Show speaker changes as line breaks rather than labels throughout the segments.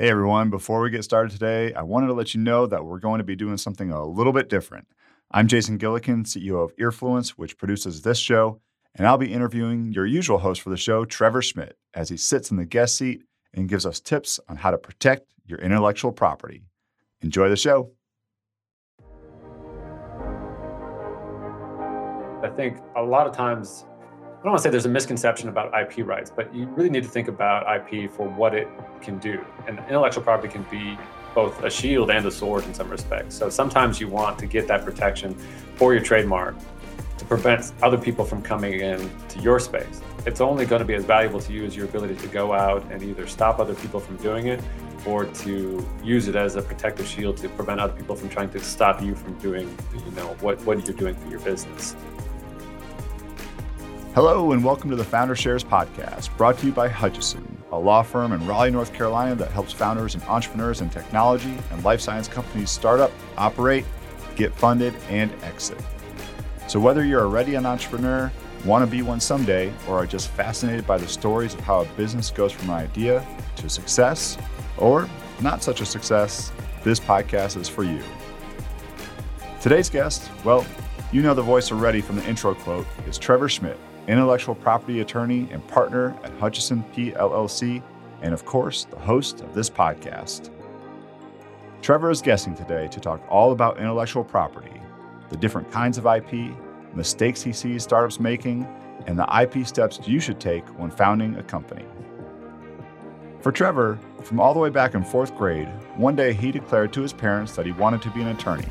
Hey everyone, before we get started today, I wanted to let you know that we're going to be doing something a little bit different. I'm Jason Gillikin, CEO of Earfluence, which produces this show, and I'll be interviewing your usual host for the show, Trevor Schmidt, as he sits in the guest seat and gives us tips on how to protect your intellectual property. Enjoy the show.
I think a lot of times I don't want to say there's a misconception about IP rights, but you really need to think about IP for what it can do. And intellectual property can be both a shield and a sword in some respects. So sometimes you want to get that protection for your trademark to prevent other people from coming in to your space. It's only going to be as valuable to you as your ability to go out and either stop other people from doing it or to use it as a protective shield to prevent other people from trying to stop you from doing, you know, what, what you're doing for your business.
Hello, and welcome to the Founder Shares podcast, brought to you by Hutchison, a law firm in Raleigh, North Carolina that helps founders and entrepreneurs in technology and life science companies start up, operate, get funded, and exit. So, whether you're already an entrepreneur, want to be one someday, or are just fascinated by the stories of how a business goes from an idea to success, or not such a success, this podcast is for you. Today's guest, well, you know the voice already from the intro quote, is Trevor Schmidt intellectual property attorney and partner at Hutchison PLLC, and of course, the host of this podcast. Trevor is guessing today to talk all about intellectual property, the different kinds of IP, mistakes he sees startups making, and the IP steps you should take when founding a company. For Trevor, from all the way back in fourth grade, one day he declared to his parents that he wanted to be an attorney.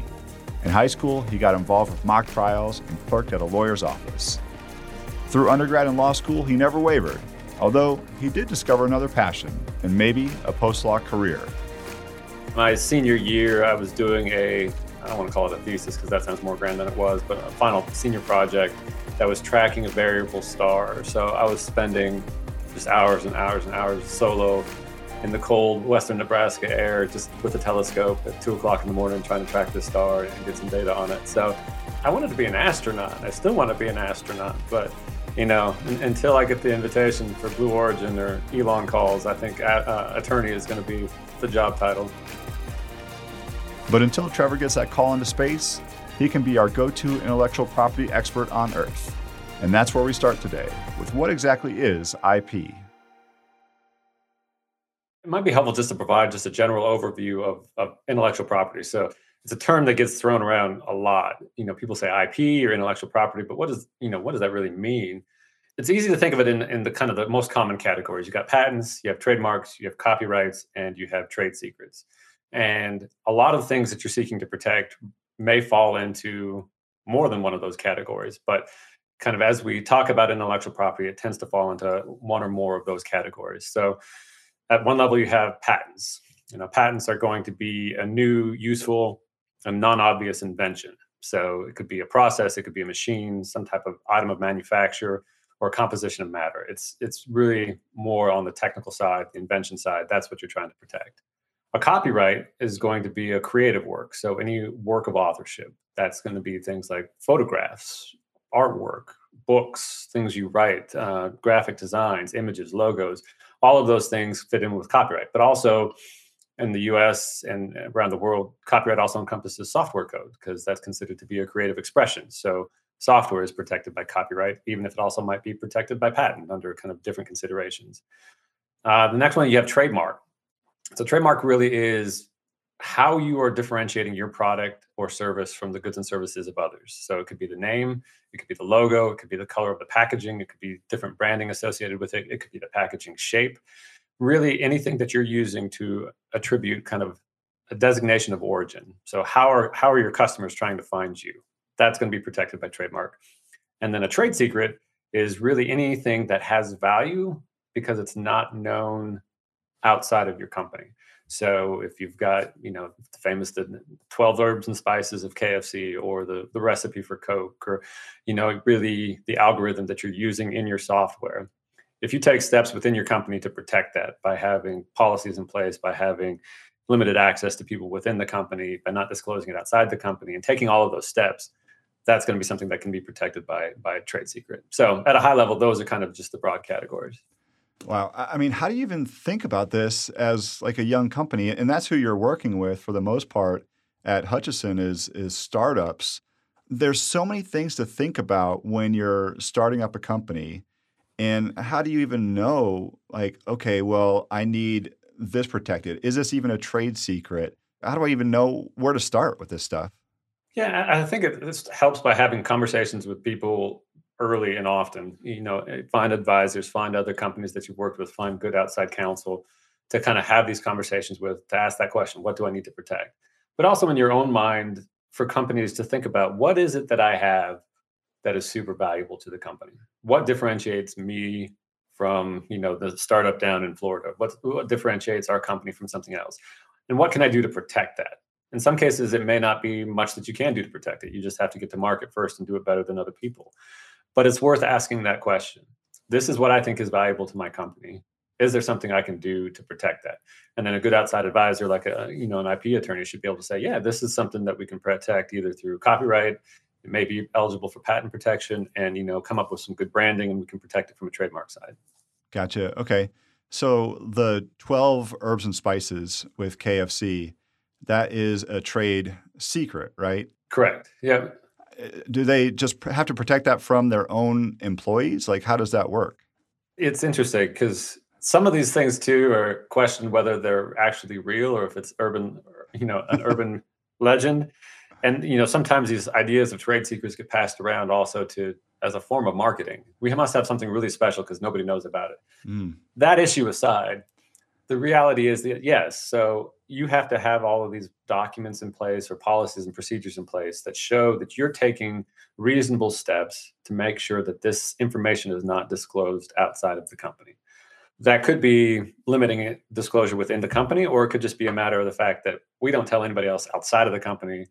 In high school, he got involved with mock trials and clerked at a lawyer's office. Through undergrad and law school, he never wavered, although he did discover another passion and maybe a post law career.
My senior year, I was doing a, I don't want to call it a thesis because that sounds more grand than it was, but a final senior project that was tracking a variable star. So I was spending just hours and hours and hours solo in the cold western Nebraska air, just with a telescope at two o'clock in the morning, trying to track this star and get some data on it. So I wanted to be an astronaut. I still want to be an astronaut, but you know, until I get the invitation for Blue Origin or Elon calls, I think uh, attorney is going to be the job title.
But until Trevor gets that call into space, he can be our go to intellectual property expert on Earth. And that's where we start today with what exactly is IP? It
might be helpful just to provide just a general overview of, of intellectual property. So it's a term that gets thrown around a lot. You know, people say IP or intellectual property, but what does you know what does that really mean? It's easy to think of it in, in the kind of the most common categories. You got patents, you have trademarks, you have copyrights, and you have trade secrets. And a lot of things that you're seeking to protect may fall into more than one of those categories. But kind of as we talk about intellectual property, it tends to fall into one or more of those categories. So at one level, you have patents. You know, patents are going to be a new, useful, a non-obvious invention. So it could be a process, it could be a machine, some type of item of manufacture, or composition of matter. It's it's really more on the technical side, the invention side. That's what you're trying to protect. A copyright is going to be a creative work. So any work of authorship. That's going to be things like photographs, artwork, books, things you write, uh, graphic designs, images, logos. All of those things fit in with copyright. But also in the US and around the world, copyright also encompasses software code because that's considered to be a creative expression. So software is protected by copyright, even if it also might be protected by patent under kind of different considerations. Uh, the next one, you have trademark. So trademark really is how you are differentiating your product or service from the goods and services of others. So it could be the name, it could be the logo, it could be the color of the packaging, it could be different branding associated with it, it could be the packaging shape really anything that you're using to attribute kind of a designation of origin. So how are how are your customers trying to find you? That's going to be protected by trademark. And then a trade secret is really anything that has value because it's not known outside of your company. So if you've got, you know, the famous the 12 herbs and spices of KFC or the the recipe for Coke or you know, really the algorithm that you're using in your software, if you take steps within your company to protect that by having policies in place, by having limited access to people within the company, by not disclosing it outside the company, and taking all of those steps, that's going to be something that can be protected by by a trade secret. So at a high level, those are kind of just the broad categories.
Wow. I mean, how do you even think about this as like a young company? And that's who you're working with for the most part at Hutchison is is startups. There's so many things to think about when you're starting up a company. And how do you even know like okay, well, I need this protected? Is this even a trade secret? How do I even know where to start with this stuff?
Yeah, I think it this helps by having conversations with people early and often. You know, eh, find advisors, find other companies that you've worked with, find good outside counsel to kind of have these conversations with, to ask that question, what do I need to protect? But also in your own mind for companies to think about what is it that I have that is super valuable to the company? What differentiates me from, you know, the startup down in Florida? What, what differentiates our company from something else? And what can I do to protect that? In some cases, it may not be much that you can do to protect it. You just have to get to market first and do it better than other people. But it's worth asking that question. This is what I think is valuable to my company. Is there something I can do to protect that? And then a good outside advisor, like a you know an IP attorney, should be able to say, yeah, this is something that we can protect either through copyright, it may be eligible for patent protection, and you know come up with some good branding, and we can protect it from a trademark side.
Gotcha. Okay. So the 12 herbs and spices with KFC, that is a trade secret, right?
Correct. Yeah.
Uh, Do they just have to protect that from their own employees? Like, how does that work?
It's interesting because some of these things too are questioned whether they're actually real or if it's urban, you know, an urban legend. And you know, sometimes these ideas of trade secrets get passed around also to as a form of marketing. We must have something really special because nobody knows about it.
Mm,
That issue aside, the reality is that yes, so you have to have all of these documents in place or policies and procedures in place that show that you're taking reasonable steps to make sure that this information is not disclosed outside of the company. That could be limiting disclosure within the company, or it could just be a matter of the fact that we don't tell anybody else outside of the company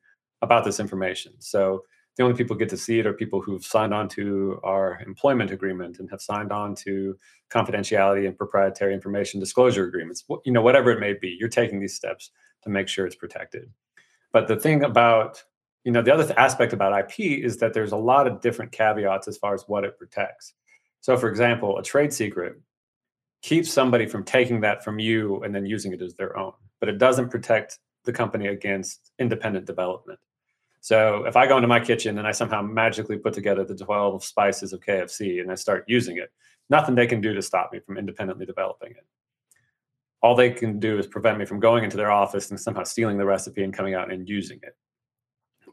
about this information. So the only people get to see it are people who've signed on to our employment agreement and have signed on to confidentiality and proprietary information disclosure agreements. You know, whatever it may be, you're taking these steps to make sure it's protected. But the thing about, you know, the other th- aspect about IP is that there's a lot of different caveats as far as what it protects. So, for example, a trade secret keeps somebody from taking that from you and then using it as their own, but it doesn't protect the company against independent development. So if I go into my kitchen and I somehow magically put together the 12 spices of KFC and I start using it, nothing they can do to stop me from independently developing it. All they can do is prevent me from going into their office and somehow stealing the recipe and coming out and using it.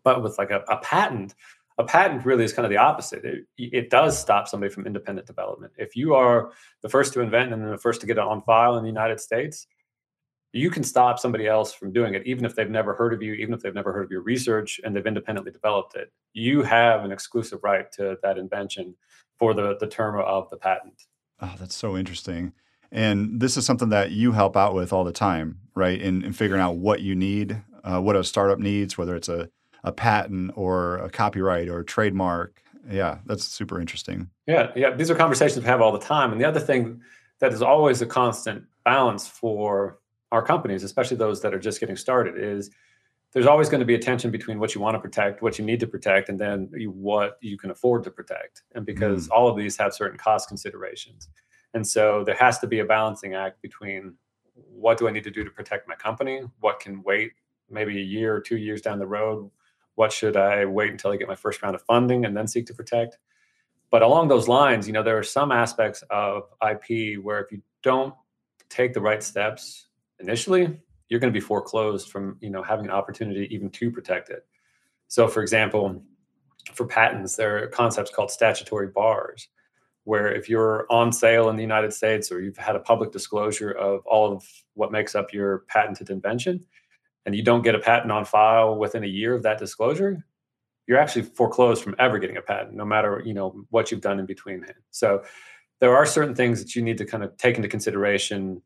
But with like a, a patent, a patent really is kind of the opposite. It, it does stop somebody from independent development. If you are the first to invent and the first to get it on file in the United States, you can stop somebody else from doing it, even if they've never heard of you, even if they've never heard of your research and they've independently developed it. You have an exclusive right to that invention for the, the term of the patent.
Oh, that's so interesting. And this is something that you help out with all the time, right? In, in figuring out what you need, uh, what a startup needs, whether it's a, a patent or a copyright or a trademark. Yeah, that's super interesting.
Yeah, yeah. These are conversations we have all the time. And the other thing that is always a constant balance for our companies, especially those that are just getting started, is there's always going to be a tension between what you want to protect, what you need to protect, and then you, what you can afford to protect. And because mm. all of these have certain cost considerations. And so there has to be a balancing act between what do I need to do to protect my company? What can wait maybe a year or two years down the road? What should I wait until I get my first round of funding and then seek to protect? But along those lines, you know, there are some aspects of IP where if you don't take the right steps initially, you're going to be foreclosed from, you know, having an opportunity even to protect it. So for example, for patents, there are concepts called statutory bars, where if you're on sale in the United States or you've had a public disclosure of all of what makes up your patented invention, and you don't get a patent on file within a year of that disclosure, you're actually foreclosed from ever getting a patent, no matter you know what you've done in between. So there are certain things that you need to kind of take into consideration.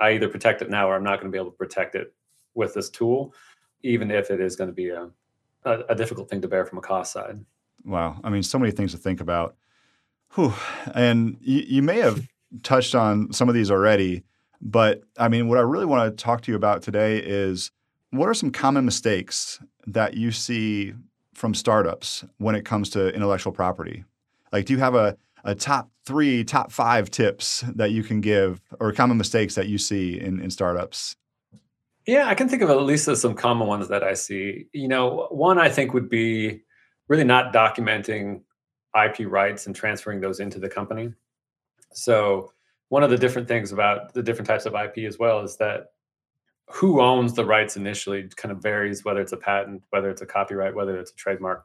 I either protect it now or I'm not going to be able to protect it with this tool, even if it is going to be a, a, a difficult thing to bear from a cost side.
Wow. I mean, so many things to think about. Whew. And you, you may have touched on some of these already, but I mean, what I really want to talk to you about today is what are some common mistakes that you see from startups when it comes to intellectual property? Like, do you have a, a top three, top five tips that you can give or common mistakes that you see in, in startups?
Yeah, I can think of at least some common ones that I see. You know, one I think would be really not documenting IP rights and transferring those into the company. So, one of the different things about the different types of IP as well is that who owns the rights initially kind of varies whether it's a patent, whether it's a copyright, whether it's a trademark,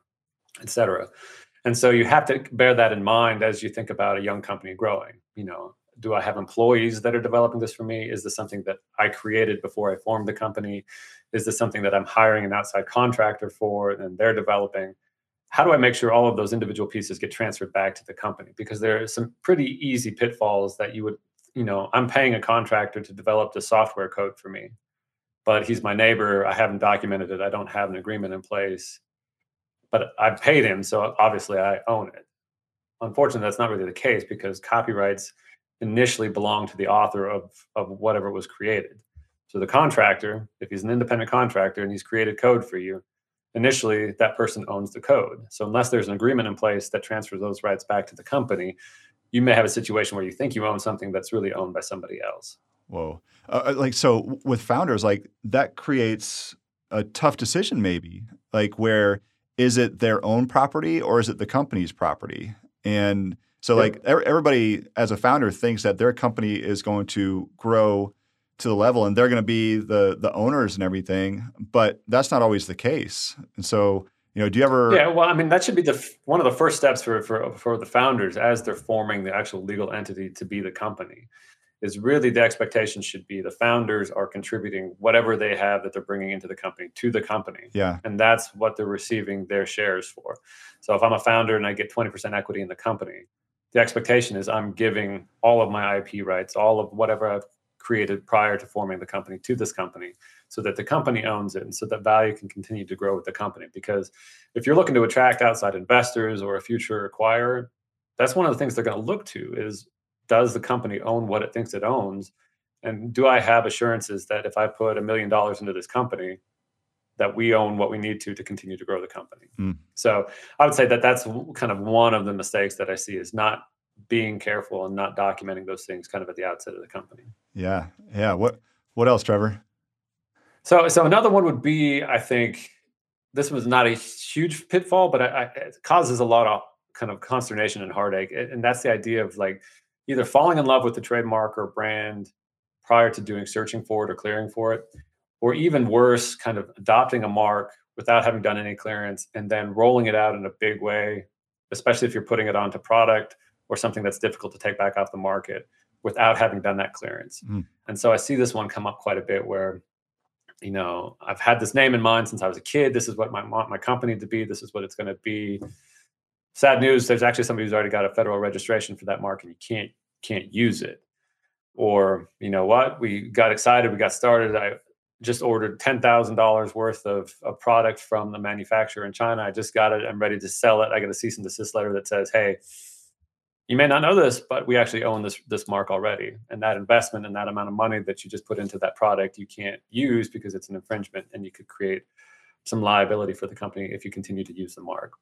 et cetera. And so you have to bear that in mind as you think about a young company growing. You know, do I have employees that are developing this for me? Is this something that I created before I formed the company? Is this something that I'm hiring an outside contractor for and they're developing? How do I make sure all of those individual pieces get transferred back to the company? Because there are some pretty easy pitfalls that you would, you know, I'm paying a contractor to develop the software code for me, but he's my neighbor. I haven't documented it. I don't have an agreement in place but I paid him, so obviously I own it. Unfortunately, that's not really the case because copyrights initially belong to the author of, of whatever was created. So the contractor, if he's an independent contractor and he's created code for you, initially that person owns the code. So unless there's an agreement in place that transfers those rights back to the company, you may have a situation where you think you own something that's really owned by somebody else.
Whoa. Uh, uh like so with founders like that creates a tough decision maybe like where is it their own property or is it the company's property? And so, like everybody as a founder thinks that their company is going to grow to the level and they're going to be the the owners and everything, but that's not always the case. And so, you know, do you ever?
Yeah, well, I mean, that should be the one of the first steps for for for the founders as they're forming the actual legal entity to be the company is really the expectation should be the founders are contributing whatever they have that they're bringing into the company to the company.
Yeah.
And that's what they're receiving their shares for. So if I'm a founder and I get 20% equity in the company, the expectation is I'm giving all of my IP rights, all of whatever I've created prior to forming the company to this company so that the company owns it and so that value can continue to grow with the company. Because if you're looking to attract outside investors or a future acquirer, that's one of the things they're going to look to is does the company own what it thinks it owns? And do I have assurances that if I put a million dollars into this company, that we own what we need to to continue to grow the company? Mm. So I would say that that's kind of one of the mistakes that I see is not being careful and not documenting those things kind of at the outset of the company.
Yeah, yeah. What what else, Trevor?
So so another one would be I think this was not a huge pitfall, but I, I, it causes a lot of kind of consternation and heartache, and that's the idea of like either falling in love with the trademark or brand prior to doing searching for it or clearing for it, or even worse, kind of adopting a mark without having done any clearance and then rolling it out in a big way, especially if you're putting it onto product or something that's difficult to take back off the market without having done that clearance. Mm. And so I see this one come up quite a bit where you know I've had this name in mind since I was a kid. This is what my, want my company to be. This is what it's going to be. Sad news. There's actually somebody who's already got a federal registration for that mark, and you can't can't use it. Or you know what? We got excited we got started. I just ordered $10000 worth of a product from the manufacturer in china. I just got it i'm ready to sell it. I got a cease and desist letter that says hey you may not know this but we actually own this this mark already. And that investment and that amount of money that you just put into that product you can't use because it's an infringement and you could create some liability for the company if you continue to use the mark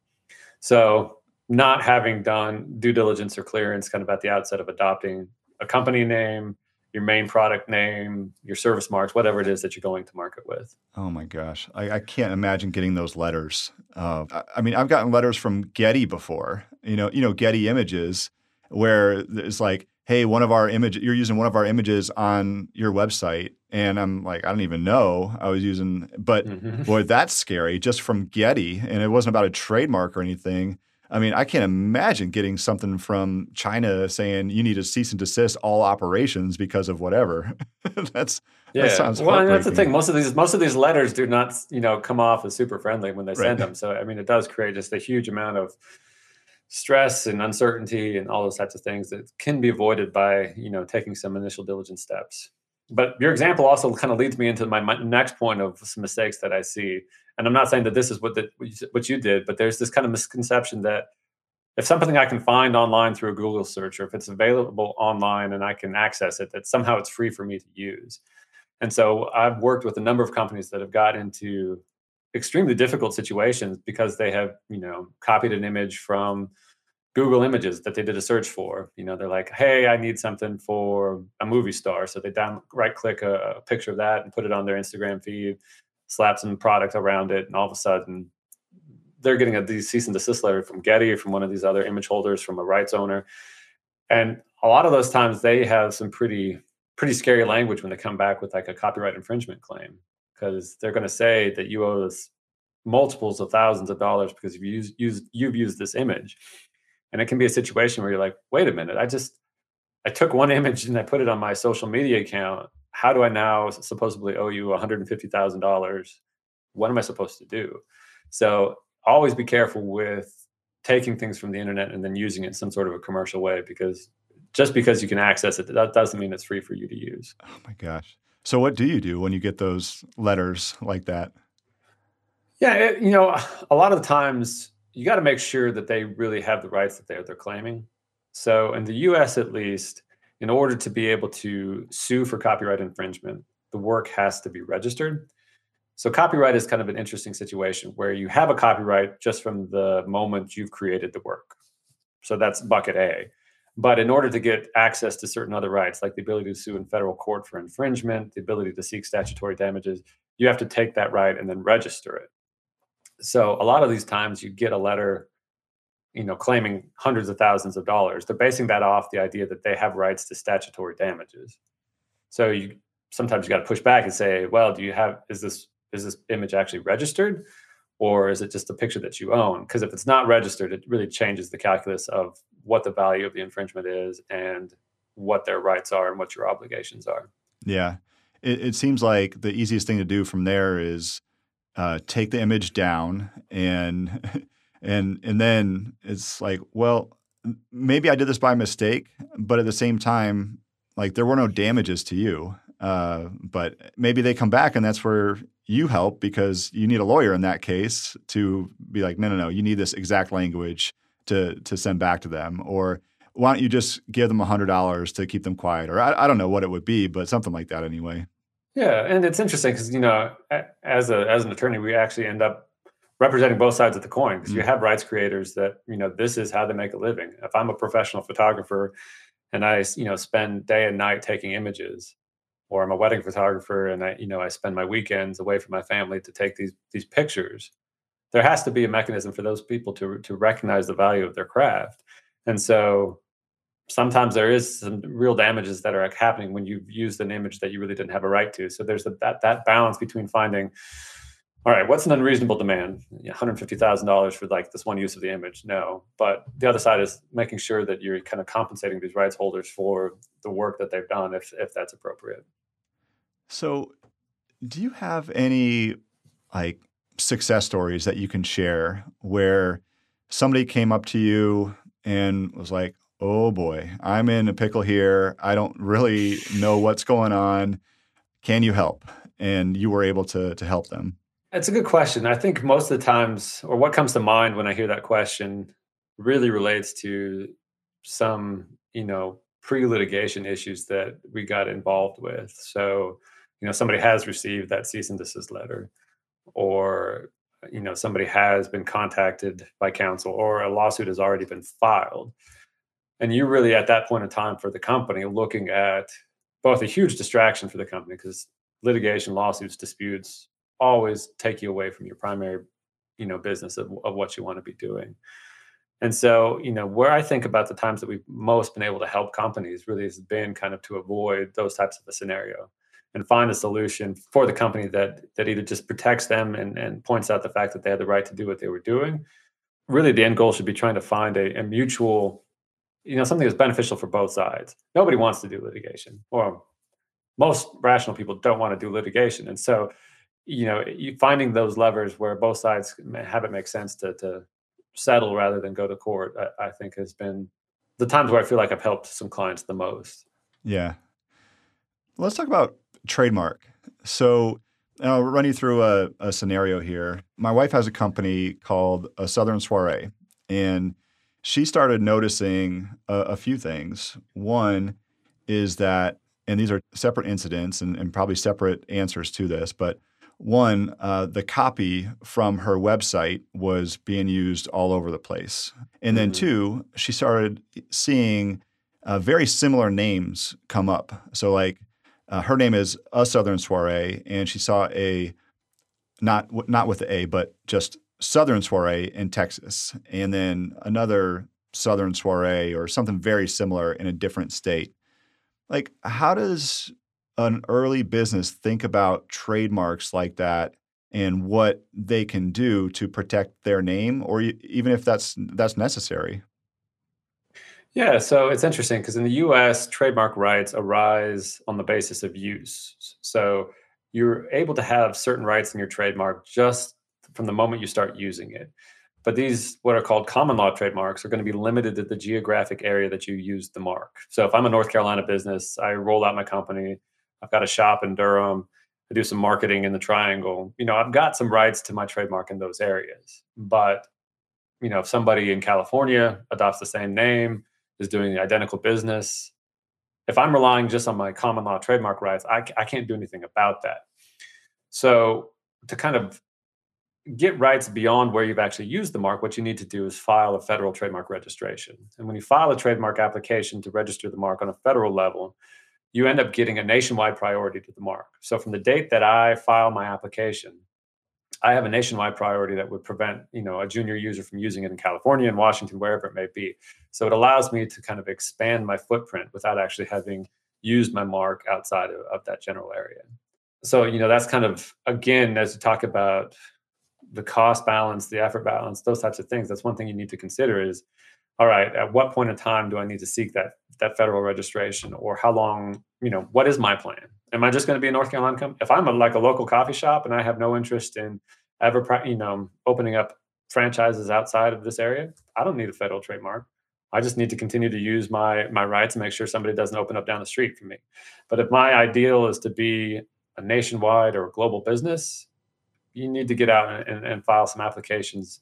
so not having done due diligence or clearance kind of at the outset of adopting a company name, your main product name, your service marks, whatever it is that you're going to market with.
Oh my gosh, I, I can't imagine getting those letters. Uh, I, I, mean, I've gotten letters from Getty before. You know, you know Getty Images, where it's like, hey, one of our images, you're using one of our images on your website, and I'm like, I don't even know I was using, but mm-hmm. boy, that's scary. Just from Getty, and it wasn't about a trademark or anything. I mean, I can't imagine getting something from China saying you need to cease and desist all operations because of whatever. that's
yeah. That sounds well, and that's the thing. Most of these most of these letters do not, you know, come off as super friendly when they send right. them. So I mean, it does create just a huge amount of stress and uncertainty and all those types of things that can be avoided by you know taking some initial diligence steps. But your example also kind of leads me into my, my next point of some mistakes that I see and I'm not saying that this is what that what you did, but there's this kind of misconception that if something I can find online through a Google search, or if it's available online and I can access it, that somehow it's free for me to use. And so I've worked with a number of companies that have got into extremely difficult situations because they have, you know, copied an image from Google Images that they did a search for. You know, they're like, "Hey, I need something for a movie star," so they down right click a, a picture of that and put it on their Instagram feed, slap some product around it, and all of a sudden they're getting a cease and desist letter from Getty or from one of these other image holders, from a rights owner, and a lot of those times they have some pretty pretty scary language when they come back with like a copyright infringement claim because they're going to say that you owe us multiples of thousands of dollars because you've used, used you've used this image. And it can be a situation where you're like wait a minute i just i took one image and i put it on my social media account. How do i now supposedly owe you $150000 what am i supposed to do? So always be careful with taking things from the internet and then using it in some sort of a commercial way because just because you can access it that doesn't mean it's free for you to use.
Oh my gosh so what do you do when you get those letters like that?
Yeah it, you know a lot of the times you got to make sure that they really have the rights that they're they're claiming. So in the us at least in order to be able to sue for copyright infringement the work has to be registered. So copyright is kind of an interesting situation where you have a copyright just from the moment you've created the work. So that's bucket a but in order to get access to certain other rights, like the ability to sue in federal court for infringement, the ability to seek statutory damages, you have to take that right and then register it. So a lot of these times you get a letter, you know, claiming hundreds of thousands of dollars. They're basing that off the idea that they have rights to statutory damages. So you sometimes you got to push back and say, well, do you have is this is this image actually registered? or is it just a picture that you own? Because if it's not registered, it really changes the calculus of what the value of the infringement is and what their rights are and what your obligations are.
Yeah. It, it seems like the easiest thing to do from there is uh, take the image down and and and then it's like, well, maybe I did this by mistake, but at the same time, like there were no damages to you. Uh, but maybe they come back and that's where you help because you need a lawyer in that case to be like, no, no, no, you need this exact language to to send back to them, or why don't you just give them a hundred dollars to keep them quiet, or I, I don't know what it would be, but something like that anyway.
Yeah, and it's interesting because you know, as a as an attorney, we actually end up representing both sides of the coin because mm-hmm. you mm. have rights creators that you know this is how they make a living. If I'm a professional photographer and I you know spend day and night taking images, or I'm a wedding photographer and I, you know, I spend my weekends away from my family to take these these pictures. There has to be a mechanism for those people to to recognize the value of their craft. And so sometimes there is some real damages that are happening when you've used an image that you really didn't have a right to. So there's a, that that balance between finding all right, what's an unreasonable demand? $150,000 for like this one use of the image? No. But the other side is making sure that you're kind of compensating these rights holders for the work that they've done if if that's appropriate.
So, do you have any like success stories that you can share where somebody came up to you and was like, "Oh boy, I'm in a pickle here. I don't really know what's going on. Can you help?" And you were able to to help them.
It's a good question. I think most of the times, or what comes to mind when I hear that question, really relates to some, you know, pre-litigation issues that we got involved with. So, you know, somebody has received that cease and desist letter, or you know, somebody has been contacted by counsel, or a lawsuit has already been filed, and you really at that point in time for the company looking at both a huge distraction for the company because litigation, lawsuits, disputes always take you away from your primary, you know, business of, of what you want to be doing. And so, you know, where I think about the times that we've most been able to help companies really has been kind of to avoid those types of a scenario and find a solution for the company that that either just protects them and, and points out the fact that they had the right to do what they were doing. Really, the end goal should be trying to find a, a mutual, you know, something that's beneficial for both sides. Nobody wants to do litigation, or most rational people don't want to do litigation. And so, you know, finding those levers where both sides have it make sense to to settle rather than go to court, I, I, think has been the times where I feel like I've helped some clients the most.
Yeah. Let's talk about trademark. So I'll run you through a, a scenario here. My wife has a company called a Southern Soiree, and she started noticing a, a few things. One is that, and these are separate incidents and, and probably separate answers to this, but one, uh, the copy from her website was being used all over the place. And then, mm-hmm. two, she started seeing uh, very similar names come up. So, like, uh, her name is A Southern Soiree, and she saw a not not with the A, but just Southern Soiree in Texas, and then another Southern Soiree or something very similar in a different state. Like, how does an early business think about trademarks like that and what they can do to protect their name, or even if that's that's necessary?
Yeah, so it's interesting because in the US, trademark rights arise on the basis of use. So you're able to have certain rights in your trademark just from the moment you start using it. But these, what are called common law trademarks, are going to be limited to the geographic area that you use the mark. So if I'm a North Carolina business, I roll out my company, I've got a shop in Durham, I do some marketing in the Triangle. You know, I've got some rights to my trademark in those areas. But you know, if somebody in California adopts the same name, is doing the identical business, if I'm relying just on my common law trademark rights, I, I can't do anything about that. So to kind of get rights beyond where you've actually used the mark, what you need to do is file a federal trademark registration. And when you file a trademark application to register the mark on a federal level, you end up getting a nationwide priority to the mark. So from the date that I file my application, I have a nationwide priority that would prevent, you know, a junior user from using it in California and Washington, wherever it may be. So it allows me to kind of expand my footprint without actually having used my mark outside of, of that general area. So, you know, that's kind of again, as you talk about the cost balance, the effort balance, those types of things, that's one thing you need to consider is all right, at what point in time do I need to seek that that federal registration or how long, you know, what is my plan? Am I just going to be a North Carolina company? If I'm a, like a local coffee shop and I have no interest in ever, you know, opening up franchises outside of this area, I don't need a federal trademark. I just need to continue to use my my rights and make sure somebody doesn't open up down the street for me. But if my ideal is to be a nationwide or a global business, you need to get out and, and file some applications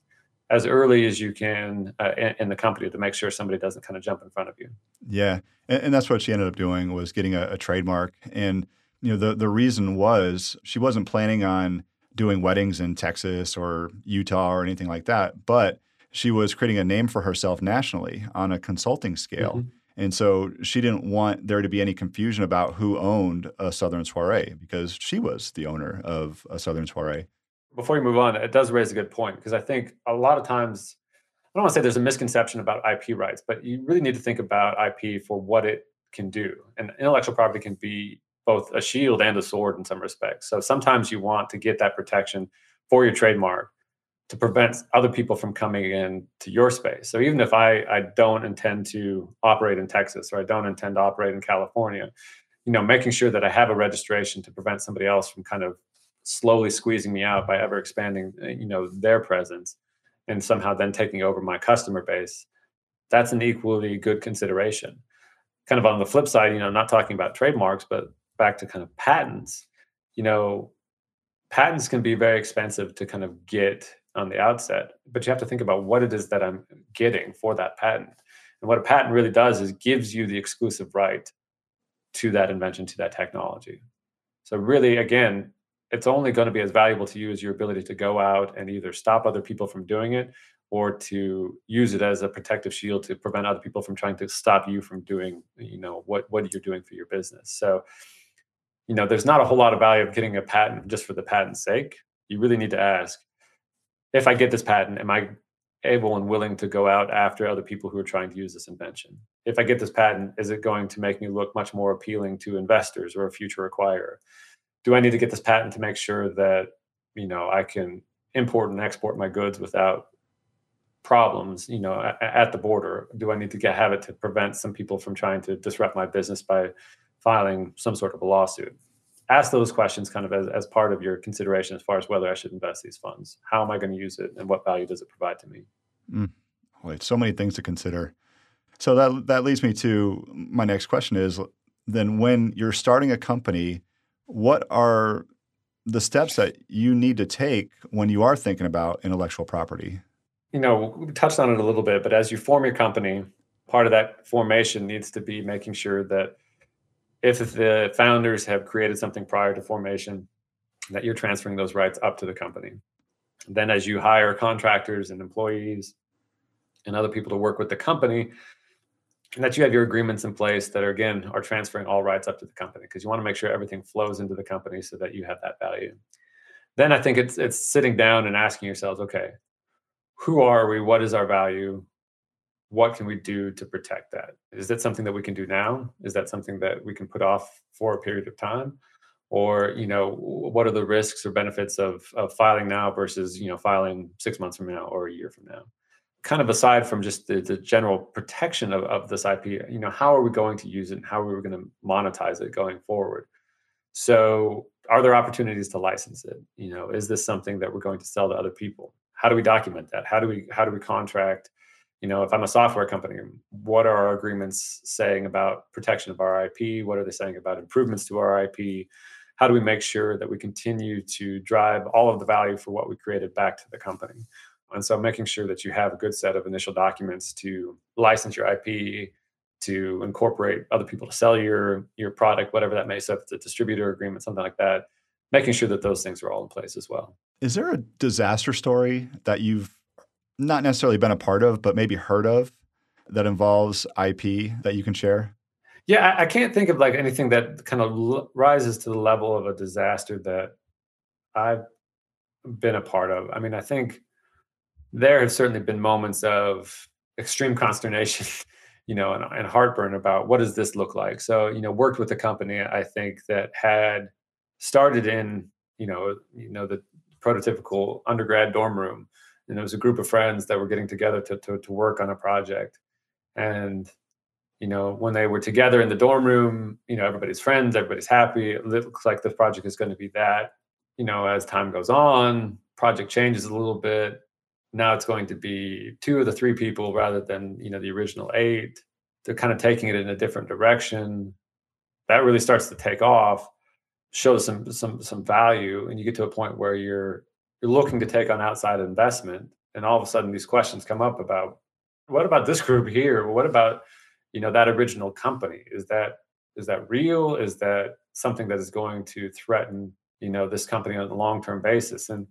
as early as you can uh, in, in, the company to make sure somebody doesn't kind of jump in front of you.
Yeah, and, and that's what she ended up doing was getting a, a, trademark. And you know, the the reason was she wasn't planning on doing weddings in Texas or Utah or anything like that, but she was creating a name for herself nationally on a consulting scale. Mm-hmm. And so she didn't want there to be any confusion about who owned a Southern Soiree because she was the owner of a Southern Soiree
before you move on, it does raise a good point because I think a lot of times, I don't want to say there's a misconception about IP rights, but you really need to think about IP for what it can do. And intellectual property can be both a shield and a sword in some respects. So sometimes you want to get that protection for your trademark to prevent other people from coming in to your space. So even if I, I don't intend to operate in Texas or I don't intend to operate in California, you know, making sure that I have a registration to prevent somebody else from kind of slowly squeezing me out by ever expanding uh, you know their presence and somehow then taking over my customer base that's an equally good consideration. Kind of on the flip side you know not talking about trademarks but back to kind of patents you know patents can be very expensive to kind of get on the outset but you have to think about what it is that i'm getting for that patent. And what a patent really does is gives you the exclusive right to that invention to that technology. So really again it's only going to be as valuable to you as your ability to go out and either stop other people from doing it or to use it as a protective shield to prevent other people from trying to stop you from doing you know what what you're doing for your business. So you know there's not a whole lot of value of getting a patent just for the patent's sake. You really need to ask if i get this patent am i able and willing to go out after other people who are trying to use this invention? If i get this patent is it going to make me look much more appealing to investors or a future acquirer do I need to get this patent to make sure that you know I can import and export my goods without problems you know at, at the border? Do I need to get have it to prevent some people from trying to disrupt my business by filing some sort of a lawsuit? Ask those questions kind of as, as part of your consideration as far as whether I should invest these funds. How am I going to use it and what value does it provide to me?
Mm. Wait, so many things to consider. So that that leads me to my next question is then when you're starting a company what are the steps that you need to take when you are thinking about intellectual property?
You know, we touched on it a little bit, but as you form your company, part of that formation needs to be making sure that if the founders have created something prior to formation, that you're transferring those rights up to the company. Then, as you hire contractors and employees and other people to work with the company, and that you have your agreements in place that are again are transferring all rights up to the company because you want to make sure everything flows into the company so that you have that value. Then I think it's it's sitting down and asking yourselves, okay, who are we? What is our value? What can we do to protect that? Is that something that we can do now? Is that something that we can put off for a period of time? Or, you know, what are the risks or benefits of, of filing now versus, you know, filing six months from now or a year from now? Kind of aside from just the, the general protection of, of this IP, you know, how are we going to use it and how are we going to monetize it going forward? So are there opportunities to license it? You know, is this something that we're going to sell to other people? How do we document that? How do we how do we contract? You know, if I'm a software company, what are our agreements saying about protection of our IP? What are they saying about improvements to our IP? How do we make sure that we continue to drive all of the value for what we created back to the company? And so making sure that you have a good set of initial documents to license your IP, to incorporate other people to sell your your product, whatever that may. So if it's a distributor agreement, something like that, making sure that those things are all in place as well.
Is there a disaster story that you've not necessarily been a part of, but maybe heard of that involves IP that you can share?
Yeah, I, I can't think of like anything that kind of l- rises to the level of a disaster that I've been a part of. I mean, I think there have certainly been moments of extreme consternation you know, and, and heartburn about what does this look like. So, you know, worked with a company I think that had started in, you know, you know, the prototypical undergrad dorm room. And there was a group of friends that were getting together to, to, to work on a project. And, you know, when they were together in the dorm room, you know, everybody's friends, everybody's happy. It looks like the project is going to be that. You know, as time goes on, project changes a little bit now it's going to be two of the three people rather than you know the original eight. They're kind of taking it in a different direction. That really starts to take off shows some some some value and you get to a point where you're you're looking to take on outside investment and all of a sudden these questions come up about what about this group here? What about you know that original company? Is that is that real? Is that something that is going to threaten you know this company on a long-term basis? And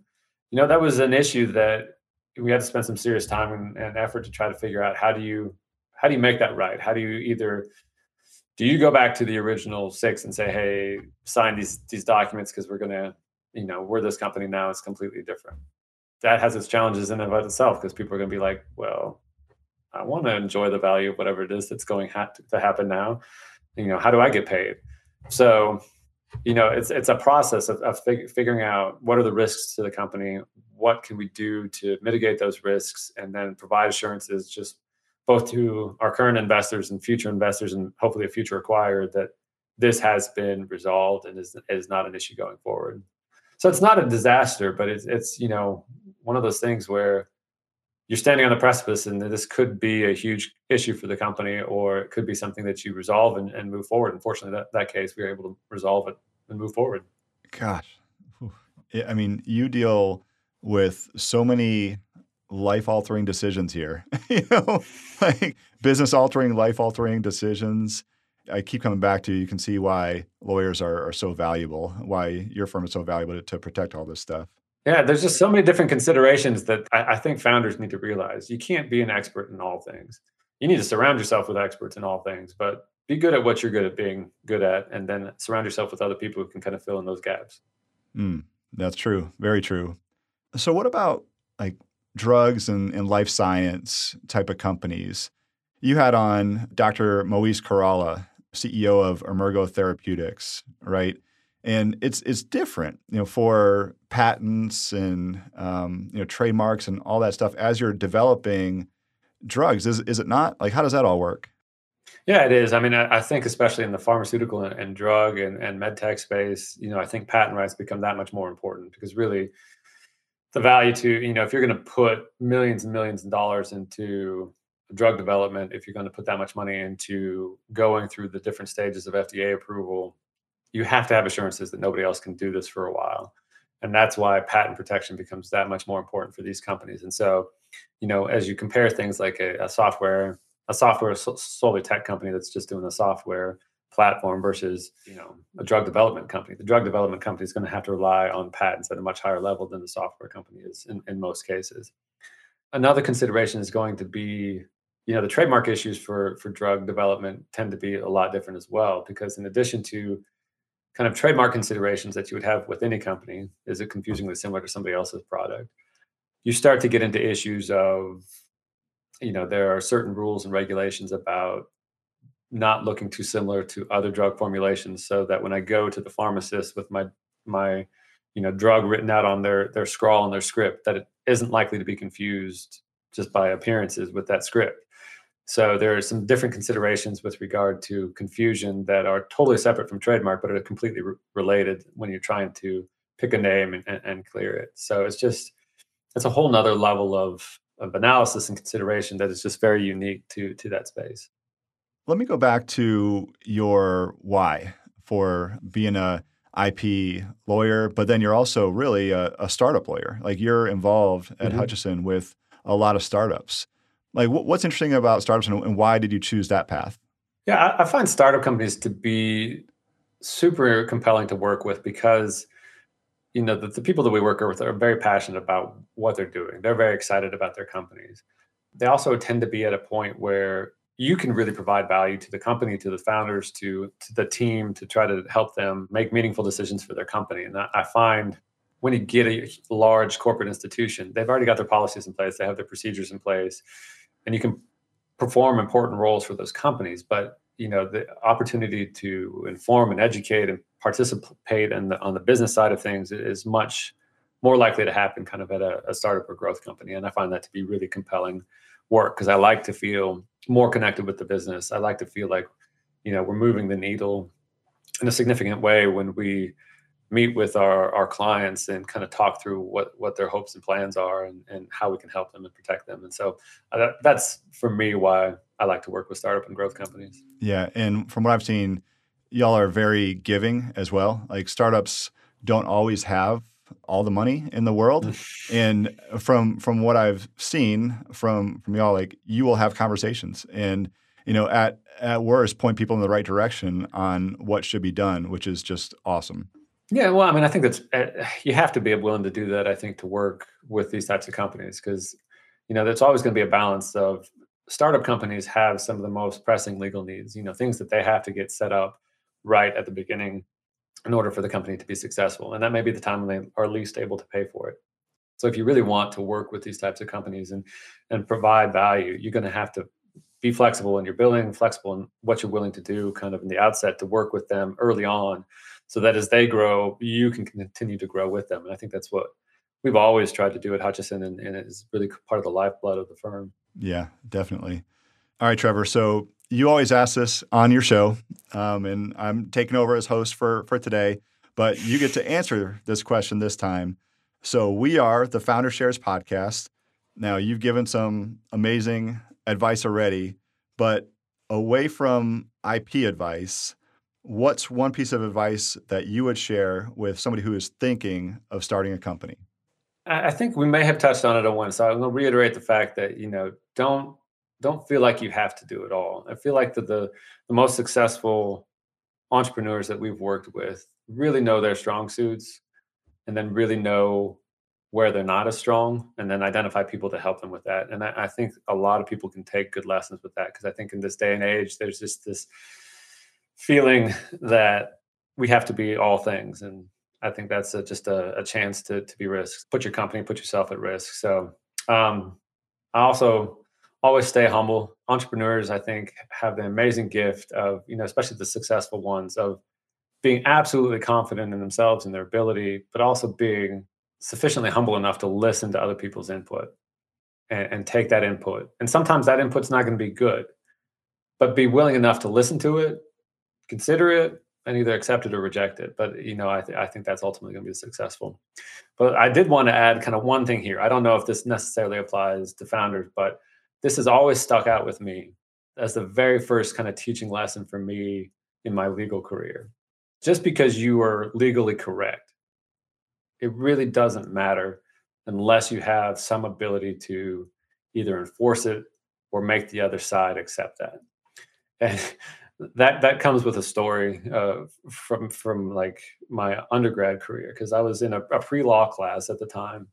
you know that was an issue that we had to spend some serious time and, and effort to try to figure out how do you how do you make that right? How do you either do you go back to the original six and say, hey, sign these these documents because we're gonna, you know, we're this company now, it's completely different. That has its challenges in and of itself because people are gonna be like, well, I want to enjoy the value of whatever it is that's going ha- to happen now. You know, how do I get paid? So you know it's it's a process of, of fig- figuring out what are the risks to the company what can we do to mitigate those risks and then provide assurances just both to our current investors and future investors and hopefully a future acquirer that this has been resolved and is, is not an issue going forward. So it's not a disaster but it's it's you know one of those things where you're standing on the precipice and this could be a huge issue for the company or it could be something that you resolve and, and move forward. Unfortunately that, that case we were able to resolve it and move forward.
Gosh. I mean you deal with so many life altering decisions here. You know like business altering life altering decisions. I keep coming back to you can see why lawyers are, are so valuable why your firm is so valuable to, to protect all this stuff
yeah, there's just so many different considerations that I, I, think founders need to realize. You can't be an expert in all things. You need to surround yourself with experts in all things, but be good at what you're good at being good at, and then surround yourself with other people who can kind of fill in those gaps.
Mm, that's true. Very true. So, what about like drugs and, and life science type of companies? You had on Dr. Moise Khayrallah, CEO of Emergo Therapeutics, right? And it's it's different, you know, for patents and um, you know trademarks and all that stuff as you're developing drugs. Is is it not? Like, how does that all work?
Yeah, it is. I mean, I, I think especially in the pharmaceutical and, and drug and, and med tech space, you know, I think patent rights become that much more important because really the value to, you know, if you're going to put millions and millions of dollars into drug development, if you're going to put that much money into going through the different stages of FDA approval, you have to have assurances that nobody else can do this for a while and that's why patent protection becomes that much more important for these companies and so you know as you compare things like a, a software a software solely tech company that's just doing the software platform versus you know a drug development company. The drug development company is going to have to rely on patents at a much higher level than the software company is in, in most cases. Another consideration is going to be you know the trademark issues for for drug development tend to be a lot different as well because in addition to kind of trademark considerations that you would have with any company. Is it confusingly similar to somebody else's product? You start to get into issues of you know there are certain rules and regulations about not looking too similar to other drug formulations so that when i go to the pharmacist with my my you know drug written out on their their scrawl and their script that it isn't likely to be confused just by appearances with that script so there are some different considerations with regard to confusion that are totally separate from trademark, but are completely re- related when you're trying to pick a name and, and, and, clear it. So it's just it's a whole nother level of of analysis and consideration that is just very unique to to that space.
Let me go back to your why for being a IP lawyer, but then you're also really a, a startup lawyer. Like you're involved at mm-hmm. Hutchison with a lot of startups. Like, what's interesting about startups and why did you choose that path?
Yeah, I find startup companies to be super compelling to work with because you know the, the people that we work with are very passionate about what they're doing. They're very excited about their companies. They also tend to be at a point where you can really provide value to the company to the founders to, to the team to try to help them make meaningful decisions for their company. And I, I find when you get a large corporate institution they've already got their policies in place. They have their procedures in place and you can perform important roles for those companies but you know the opportunity to inform and educate and participate in the, on the business side of things is much more likely to happen kind of at a, a startup or growth company. And i find that to be really compelling work because i like to feel more connected with the business. I like to feel like you know we're moving the needle in a significant way when we meet with our, our clients and kind of talk through what, what their hopes and plans are and, and how we can help them and protect them. And so uh, that, that's for me why I like to work with startup and growth companies.
Yeah. And from what I've seen, y'all are very giving as well. Like startups don't always have all the money in the world. and from from what I've seen from from y'all, like you will have conversations and you know at at worst point people in the right direction on what should be done, which is just awesome.
Yeah, well, I mean, I think that's uh, you have to be willing to do that. I think to work with these types of companies because you know there's always going to be a balance of startup companies have some of the most pressing legal needs. You know, things that they have to get set up right at the beginning in order for the company to be successful, and that may be the time when they are least able to pay for it. So, if you really want to work with these types of companies and and provide value, you're going to have to be flexible in your billing, flexible in what you're willing to do, kind of in the outset to work with them early on so that as they grow, you can continue to grow with them. And I think that's what we've always tried to do at Hutchison, and, and it's really part of the lifeblood of the firm.
Yeah, definitely. All right, Trevor. So you always ask this on your show, um, and I'm taking over as host for for today. But you get to answer this question this time. So we are the Founder Shares podcast. Now you've given some amazing advice already, but away from IP advice, what's one piece of advice that you would share with somebody who is thinking of starting a company?
I think we may have touched on it at once. So I'm going to reiterate the fact that you know don't don't feel like you have to do it all. I feel like that the the most successful entrepreneurs that we've worked with really know their strong suits, and then really know where they're not as strong, and then identify people to help them with that. And I, I think a lot of people can take good lessons with that because I think in this day and age, there's just this feeling that we have to be all things and i think that's a, just a, a, chance to, to be risked. Put your company put yourself at risk. So um, i also always stay humble. Entrepreneurs i think have the amazing gift of you know especially the successful ones of being absolutely confident in themselves and their ability but also being sufficiently humble enough to listen to other people's input and, and take that input. And sometimes that input's not going to be good but be willing enough to listen to it consider it and either accept it or reject it. But you know, I, th- I think that's ultimately going to be successful. But I did want to add kind of one thing here. I don't know if this necessarily applies to founders, but this has always stuck out with me as the very first kind of teaching lesson for me in my legal career. Just because you are legally correct, it really doesn't matter unless you have some ability to either enforce it or make the other side accept that. And that that comes with a story uh, from from like my undergrad career because I was in a, a pre law class at the time,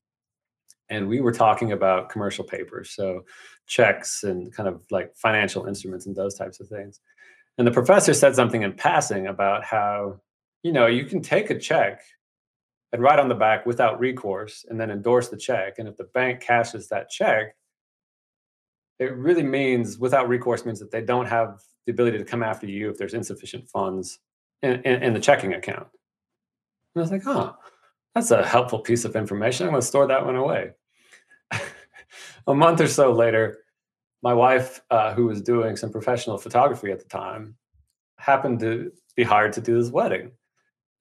and we were talking about commercial papers, so checks and kind of like financial instruments and those types of things. And the professor said something in passing about how you know you can take a check and write on the back without recourse and then endorse the check, and if the bank cashes that check it really means without recourse means that they don't have the ability to come after you if there's insufficient funds in, in, in the checking account. And I was like, oh, that's a helpful piece of information. I'm going to store that one away. a month or so later, my wife, uh, who was doing some professional photography at the time, happened to be hired to do this wedding.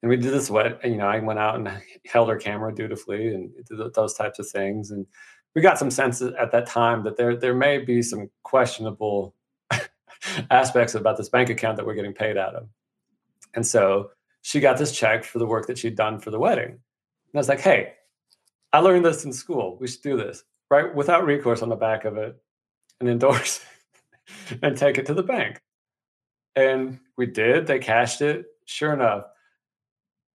And we did this wedding, you know, I went out and held her camera dutifully and did those types of things. And we got some sense at that time that there there may be some questionable aspects about this bank account that we're getting paid out of. And so she got this check for the work that she'd done for the wedding. And I was like, hey, I learned this in school. We should do this, right? Without recourse on the back of it and endorse and take it to the bank. And we did. They cashed it, sure enough.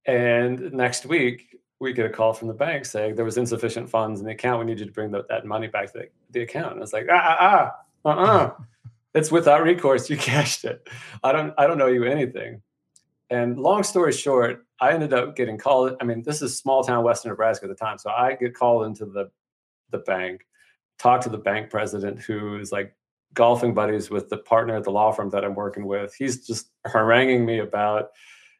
And next week, we get a call from the bank saying there was insufficient funds in the account. We need you to bring the, that money back to the, the account. And I was like, ah, ah, ah, uh-uh. It's without recourse. You cashed it. I don't, I don't know you anything. And long story short, I ended up getting called. I mean, this is small town Western Nebraska at the time. So I get called into the, the bank, talk to the bank president who is like golfing buddies with the partner at the law firm that I'm working with. He's just haranguing me about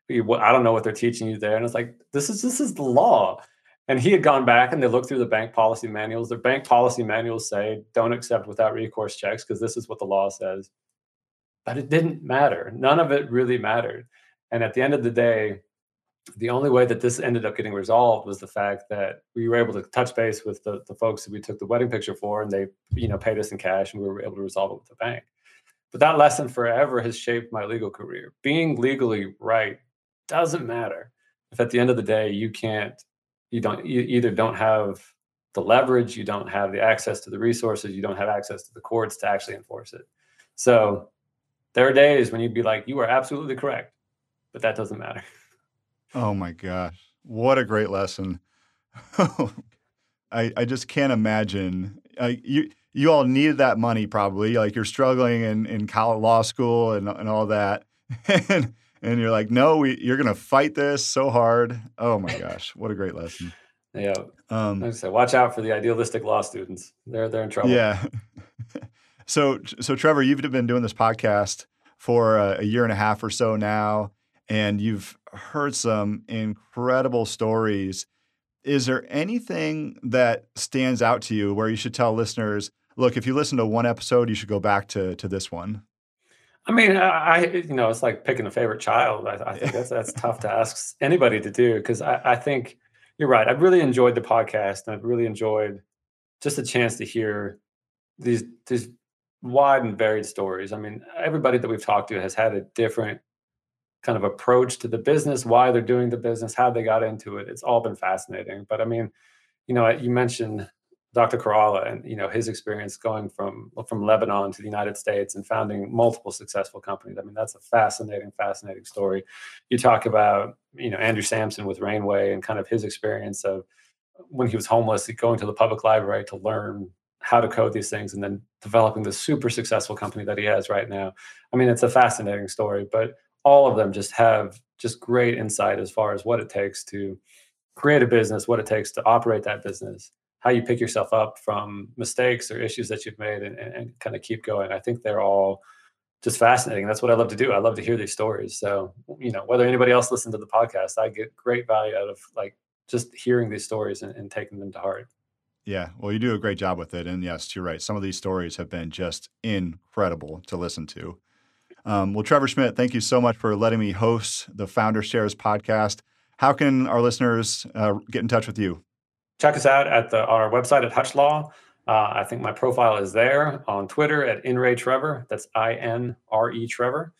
I don't know what they're teaching you there. And it's like, this is this is the law. And he had gone back and they looked through the bank policy manuals. The bank policy manuals say don't accept without recourse checks because this is what the law says. But it didn't matter. None of it really mattered. And at the end of the day, the only way that this ended up getting resolved was the fact that we were able to touch base with the, the folks that we took the wedding picture for and they you know paid us in cash and we were able to resolve it with the bank but that lesson forever has shaped my legal career being legally right doesn't matter if at the end of the day you can't you don't you either don't have the leverage you don't have the access to the resources you don't have access to the courts to actually enforce it. So there are days when you'd be like you are absolutely correct but that doesn't matter.
Oh my gosh. What a great lesson. I, I just can't imagine. Uh, you you all needed that money probably like you're struggling in in college law school and, and all that. And and you're like, no, we, you're going to fight this so hard. Oh my gosh, what a great lesson.
Yeah. Um, like I said, watch out for the idealistic law students. They're they're in trouble.
Yeah. so so Trevor, you've been doing this podcast for a, a year and a half or so now, and you've heard some incredible stories. Is there anything that stands out to you where you should tell listeners, look, if you listen to one episode, you should go back to to this one?
I mean, I, you know, it's like picking a favorite child. I, I think that's that's tough to ask anybody to do because I, I think you're right. I've really enjoyed the podcast, and I've really enjoyed just a chance to hear these these wide and varied stories. I mean, everybody that we've talked to has had a different kind of approach to the business, why they're doing the business, how they got into it. It's all been fascinating. But I mean, you know, you mentioned Dr. Khayrallah and you know his experience going from from Lebanon to the United States and founding multiple successful companies. I mean, that's a fascinating, fascinating story. You talk about you know Andrew Sampson with Rainway and kind of his experience of when he was homeless, going to the public library to learn how to code these things and then developing the super successful company that he has right now. I mean, it's a fascinating story, but all of them just have just great insight as far as what it takes to create a business, what it takes to operate that business how you pick yourself up from mistakes or issues that you've made and, and, and kind of keep going. I think they're all just fascinating. That's what I love to do. I love to hear these stories. So, you know, whether anybody else listens to the podcast, I get great value out of like just hearing these stories and, and taking them to heart.
Yeah, well, you do a great job with it. And yes, you're right. Some of these stories have been just incredible to listen to. Um, well, Trevor Schmidt, thank you so much for letting me host the Founder Shares podcast. How can our listeners uh, get in touch with you?
Check us out at the, our website at Hutch Law. Uh, I think my profile is there on Twitter at INRE Trevor. That's I N R E Trevor.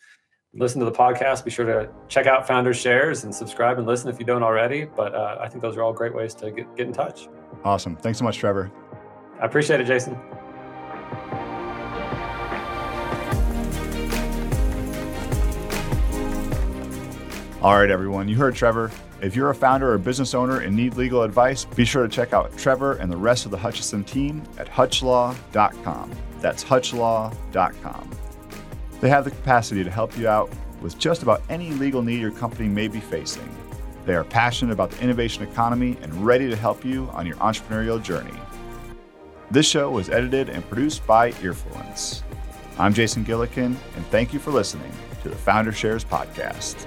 Listen to the podcast. Be sure to check out Founders Shares and subscribe and listen if you don't already. But uh, I think those are all great ways to get, get in touch.
Awesome. Thanks so much, Trevor.
I appreciate it, Jason.
All right, everyone, you heard Trevor. If you're a founder or business owner and need legal advice, be sure to check out Trevor and the rest of the Hutchison team at hutchlaw.com. That's hutchlaw.com. They have the capacity to help you out with just about any legal need your company may be facing. They are passionate about the innovation economy and ready to help you on your entrepreneurial journey. This show was edited and produced by Earfluence. I'm Jason Gillikin, and thank you for listening to the Founder Shares Podcast.